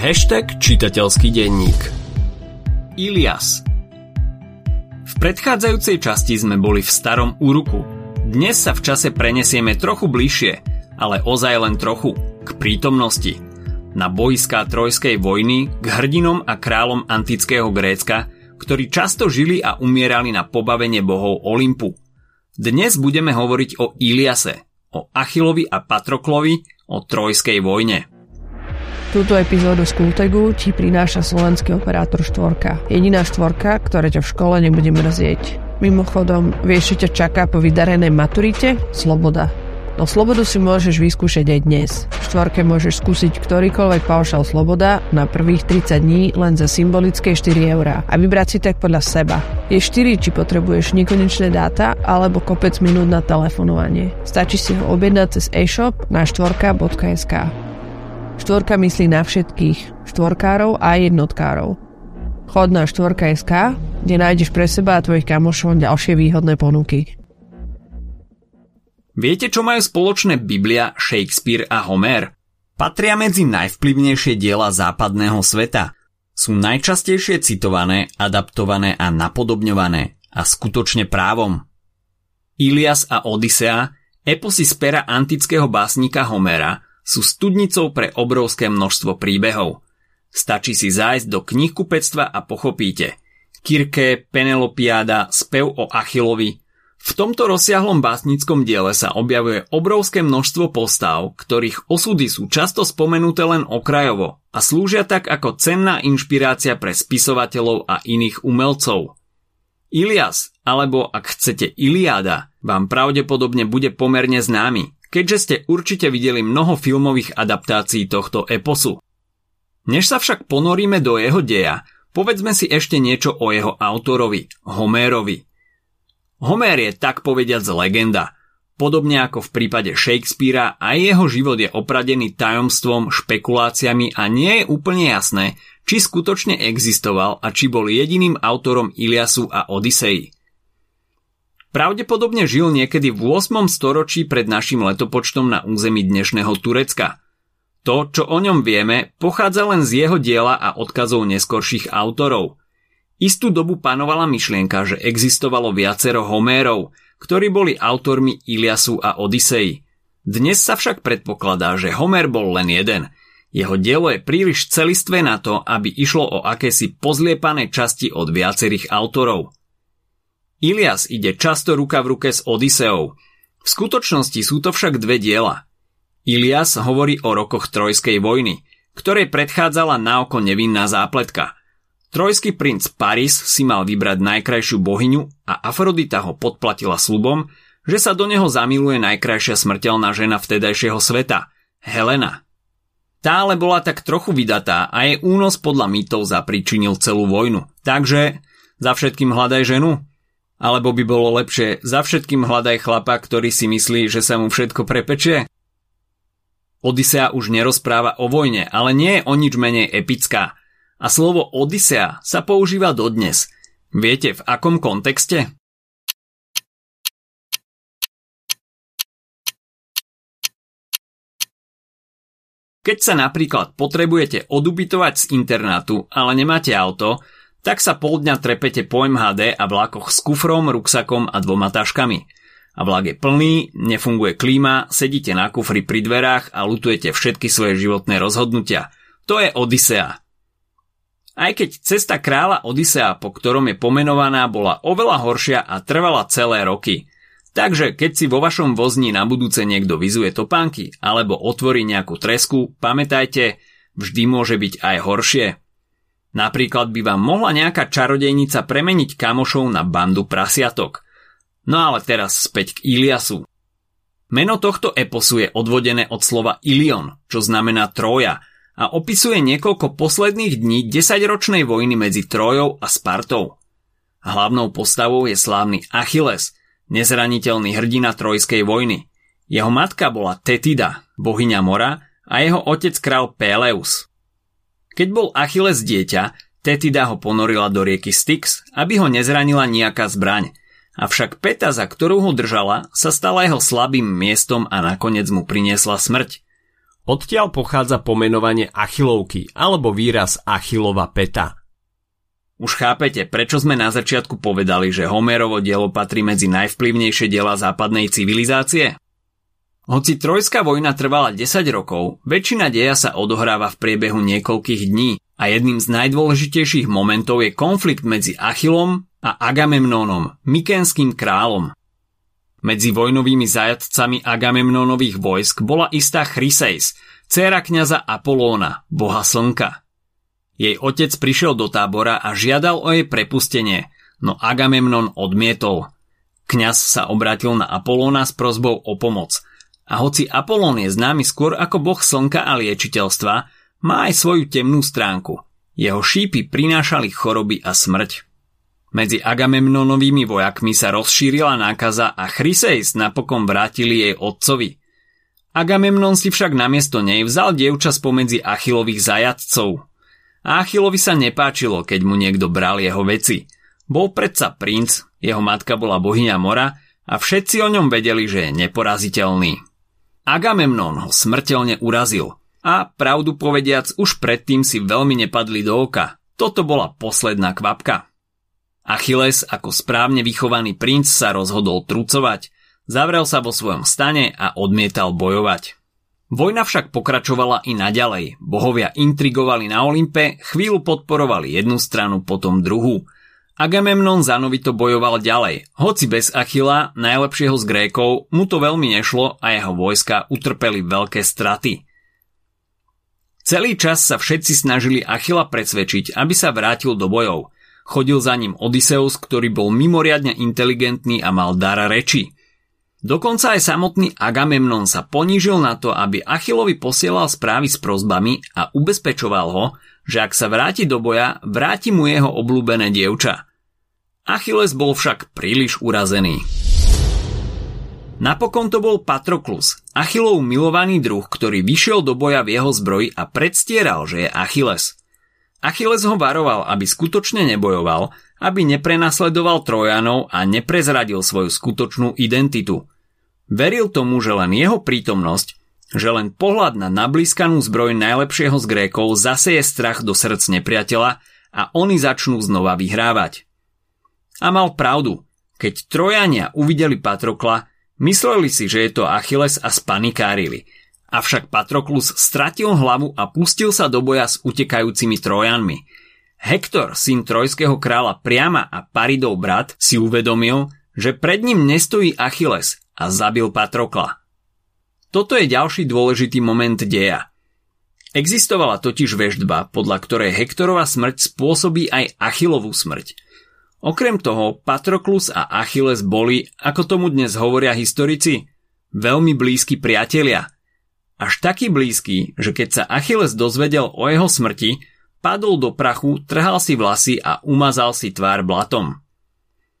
Hashtag čitateľský denník Ilias V predchádzajúcej časti sme boli v starom úruku. Dnes sa v čase prenesieme trochu bližšie, ale ozaj len trochu, k prítomnosti. Na bojská trojskej vojny, k hrdinom a kráľom antického Grécka, ktorí často žili a umierali na pobavenie bohov Olympu. Dnes budeme hovoriť o Iliase, o Achillovi a Patroklovi, o Trojskej vojne. Túto epizódu z Kultegu ti prináša slovenský operátor štvorka. Jediná štvorka, ktorá ťa v škole nebude mrzieť. Mimochodom, vieš, čo ťa čaká po vydarenej maturite? Sloboda. No slobodu si môžeš vyskúšať aj dnes. V štvorke môžeš skúsiť ktorýkoľvek paušal sloboda na prvých 30 dní len za symbolické 4 eurá a vybrať si tak podľa seba. Je 4, či potrebuješ nekonečné dáta alebo kopec minút na telefonovanie. Stačí si ho objednať cez e-shop na štvorka.sk. Štvorka myslí na všetkých, štvorkárov a jednotkárov. Chod na štvorka.sk, kde nájdeš pre seba a tvojich kamošov ďalšie výhodné ponuky. Viete, čo majú spoločné Biblia, Shakespeare a Homer? Patria medzi najvplyvnejšie diela západného sveta. Sú najčastejšie citované, adaptované a napodobňované a skutočne právom. Ilias a Odisea, eposy z pera antického básnika Homera, sú studnicou pre obrovské množstvo príbehov. Stačí si zájsť do knihkupectva a pochopíte. Kirke, Penelopiáda, spev o Achillovi, v tomto rozsiahlom básnickom diele sa objavuje obrovské množstvo postav, ktorých osudy sú často spomenuté len okrajovo a slúžia tak ako cenná inšpirácia pre spisovateľov a iných umelcov. Ilias, alebo ak chcete Iliáda, vám pravdepodobne bude pomerne známy, keďže ste určite videli mnoho filmových adaptácií tohto eposu. Než sa však ponoríme do jeho deja, povedzme si ešte niečo o jeho autorovi, Homérovi – Homer je tak povediac legenda. Podobne ako v prípade Shakespearea, aj jeho život je opradený tajomstvom, špekuláciami a nie je úplne jasné, či skutočne existoval a či bol jediným autorom Iliasu a Odisei. Pravdepodobne žil niekedy v 8. storočí pred našim letopočtom na území dnešného Turecka. To, čo o ňom vieme, pochádza len z jeho diela a odkazov neskorších autorov – Istú dobu panovala myšlienka, že existovalo viacero Homérov, ktorí boli autormi Iliasu a Odisei. Dnes sa však predpokladá, že Homer bol len jeden. Jeho dielo je príliš celistvé na to, aby išlo o akési pozliepané časti od viacerých autorov. Ilias ide často ruka v ruke s Odiseou. V skutočnosti sú to však dve diela. Ilias hovorí o rokoch Trojskej vojny, ktorej predchádzala na oko nevinná zápletka – Trojský princ Paris si mal vybrať najkrajšiu bohyňu a Afrodita ho podplatila slubom, že sa do neho zamiluje najkrajšia smrteľná žena vtedajšieho sveta, Helena. Tá ale bola tak trochu vydatá a jej únos podľa mýtov zapričinil celú vojnu. Takže za všetkým hľadaj ženu? Alebo by bolo lepšie za všetkým hľadaj chlapa, ktorý si myslí, že sa mu všetko prepečie? Odisea už nerozpráva o vojne, ale nie je o nič menej epická – a slovo Odisea sa používa dodnes. Viete v akom kontexte? Keď sa napríklad potrebujete odubitovať z internátu, ale nemáte auto, tak sa pol dňa trepete po MHD a vlakoch s kufrom, ruksakom a dvoma taškami. A vlak je plný, nefunguje klíma, sedíte na kufri pri dverách a lutujete všetky svoje životné rozhodnutia. To je Odisea. Aj keď cesta kráľa Odisea, po ktorom je pomenovaná, bola oveľa horšia a trvala celé roky. Takže keď si vo vašom vozni na budúce niekto vyzuje topánky alebo otvorí nejakú tresku, pamätajte, vždy môže byť aj horšie. Napríklad by vám mohla nejaká čarodejnica premeniť kamošov na bandu prasiatok. No ale teraz späť k Iliasu. Meno tohto eposu je odvodené od slova Ilion, čo znamená Troja – a opisuje niekoľko posledných dní desaťročnej vojny medzi Trojou a Spartou. Hlavnou postavou je slávny Achilles, nezraniteľný hrdina Trojskej vojny. Jeho matka bola Tetida, bohyňa mora, a jeho otec král Peleus. Keď bol Achilles dieťa, Tetida ho ponorila do rieky Styx, aby ho nezranila nejaká zbraň. Avšak peta, za ktorú ho držala, sa stala jeho slabým miestom a nakoniec mu priniesla smrť. Odtiaľ pochádza pomenovanie Achilovky alebo výraz Achilova peta. Už chápete, prečo sme na začiatku povedali, že Homerovo dielo patrí medzi najvplyvnejšie diela západnej civilizácie? Hoci trojská vojna trvala 10 rokov, väčšina deja sa odohráva v priebehu niekoľkých dní a jedným z najdôležitejších momentov je konflikt medzi Achilom a Agamemnonom, mykenským kráľom. Medzi vojnovými zajatcami Agamemnonových vojsk bola istá Chryseis, dcéra kniaza Apolóna, boha slnka. Jej otec prišiel do tábora a žiadal o jej prepustenie, no Agamemnon odmietol. Kňaz sa obrátil na Apolóna s prozbou o pomoc. A hoci Apolón je známy skôr ako boh slnka a liečiteľstva, má aj svoju temnú stránku. Jeho šípy prinášali choroby a smrť. Medzi Agamemnonovými vojakmi sa rozšírila nákaza a Chryseis napokon vrátili jej otcovi. Agamemnon si však namiesto nej vzal dievča spomedzi Achilových zajadcov, a Achilovi sa nepáčilo, keď mu niekto bral jeho veci. Bol predsa princ, jeho matka bola bohyňa mora a všetci o ňom vedeli, že je neporaziteľný. Agamemnon ho smrteľne urazil a pravdu povediac už predtým si veľmi nepadli do oka. Toto bola posledná kvapka. Achilles ako správne vychovaný princ sa rozhodol trucovať, zavrel sa vo svojom stane a odmietal bojovať. Vojna však pokračovala i naďalej. Bohovia intrigovali na Olympe, chvíľu podporovali jednu stranu, potom druhú. Agamemnon zanovito bojoval ďalej. Hoci bez Achila, najlepšieho z Grékov, mu to veľmi nešlo a jeho vojska utrpeli veľké straty. Celý čas sa všetci snažili Achila presvedčiť, aby sa vrátil do bojov. Chodil za ním Odysseus, ktorý bol mimoriadne inteligentný a mal dar reči – Dokonca aj samotný Agamemnon sa ponížil na to, aby Achillovi posielal správy s prozbami a ubezpečoval ho, že ak sa vráti do boja, vráti mu jeho obľúbené dievča. Achilles bol však príliš urazený. Napokon to bol Patroklus, Achillov milovaný druh, ktorý vyšiel do boja v jeho zbroji a predstieral, že je Achilles. Achilles ho varoval, aby skutočne nebojoval, aby neprenasledoval Trojanov a neprezradil svoju skutočnú identitu. Veril tomu, že len jeho prítomnosť, že len pohľad na nablískanú zbroj najlepšieho z Grékov zaseje strach do srdc nepriateľa a oni začnú znova vyhrávať. A mal pravdu. Keď Trojania uvideli Patrokla, mysleli si, že je to Achilles a spanikárili. Avšak Patroklus stratil hlavu a pustil sa do boja s utekajúcimi Trojanmi. Hektor, syn trojského kráľa Priama a Paridov brat, si uvedomil, že pred ním nestojí Achilles, a zabil Patrokla. Toto je ďalší dôležitý moment deja. Existovala totiž veždba, podľa ktorej Hektorova smrť spôsobí aj Achillovú smrť. Okrem toho, Patroklus a Achilles boli, ako tomu dnes hovoria historici, veľmi blízki priatelia. Až taký blízky, že keď sa Achilles dozvedel o jeho smrti, padol do prachu, trhal si vlasy a umazal si tvár blatom.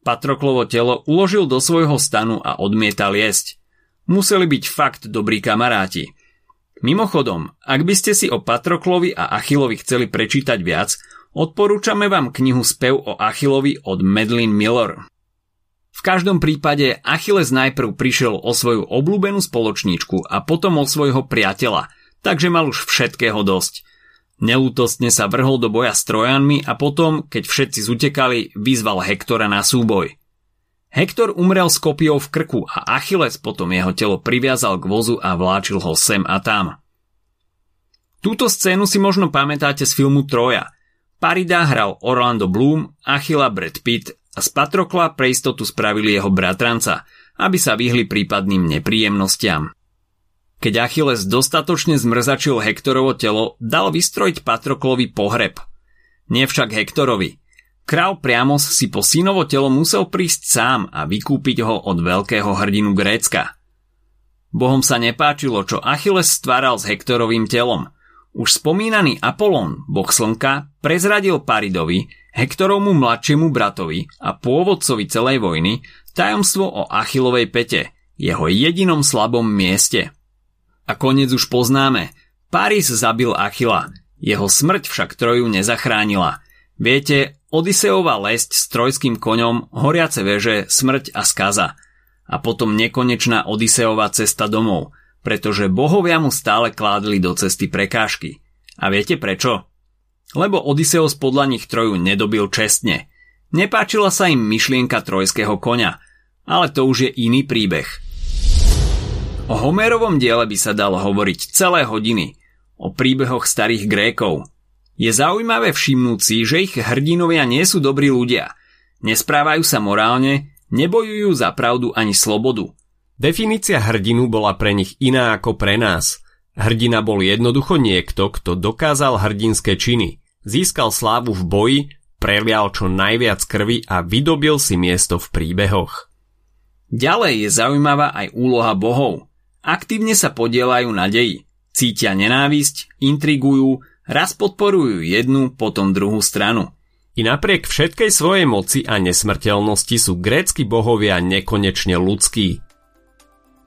Patroklovo telo uložil do svojho stanu a odmietal jesť. Museli byť fakt dobrí kamaráti. Mimochodom, ak by ste si o Patroklovi a Achillovi chceli prečítať viac, odporúčame vám knihu Spev o Achillovi od Medlin Miller. V každom prípade Achilles najprv prišiel o svoju obľúbenú spoločníčku a potom o svojho priateľa, takže mal už všetkého dosť – Neútostne sa vrhol do boja s Trojanmi a potom, keď všetci zutekali, vyzval Hektora na súboj. Hektor umrel s kopiou v krku a Achilles potom jeho telo priviazal k vozu a vláčil ho sem a tam. Túto scénu si možno pamätáte z filmu Troja. Parida hral Orlando Bloom, Achilla Brad Pitt a z Patrokla pre istotu spravili jeho bratranca, aby sa vyhli prípadným nepríjemnostiam. Keď Achilles dostatočne zmrzačil Hektorovo telo, dal vystrojiť Patroklovi pohreb. Nie však Hektorovi. Král Priamos si po synovo telo musel prísť sám a vykúpiť ho od veľkého hrdinu Grécka. Bohom sa nepáčilo, čo Achilles stváral s Hektorovým telom. Už spomínaný Apolón, boh slnka, prezradil Paridovi, Hektorovmu mladšiemu bratovi a pôvodcovi celej vojny, tajomstvo o Achillovej pete, jeho jedinom slabom mieste – a koniec už poznáme. Paris zabil Achila. Jeho smrť však Troju nezachránila. Viete, Odiseova lesť s trojským koňom, horiace veže, smrť a skaza. A potom nekonečná Odiseova cesta domov. Pretože bohovia mu stále kládli do cesty prekážky. A viete prečo? Lebo Odysseus podľa nich Troju nedobil čestne. Nepáčila sa im myšlienka trojského konia, ale to už je iný príbeh. O Homérovom diele by sa dalo hovoriť celé hodiny, o príbehoch starých Grékov. Je zaujímavé všimnúť si, že ich hrdinovia nie sú dobrí ľudia. Nesprávajú sa morálne, nebojujú za pravdu ani slobodu – Definícia hrdinu bola pre nich iná ako pre nás. Hrdina bol jednoducho niekto, kto dokázal hrdinské činy, získal slávu v boji, prelial čo najviac krvi a vydobil si miesto v príbehoch. Ďalej je zaujímavá aj úloha bohov. Aktívne sa podielajú na deji, cítia nenávisť, intrigujú, raz podporujú jednu, potom druhú stranu. I napriek všetkej svojej moci a nesmrteľnosti sú grécky bohovia nekonečne ľudskí.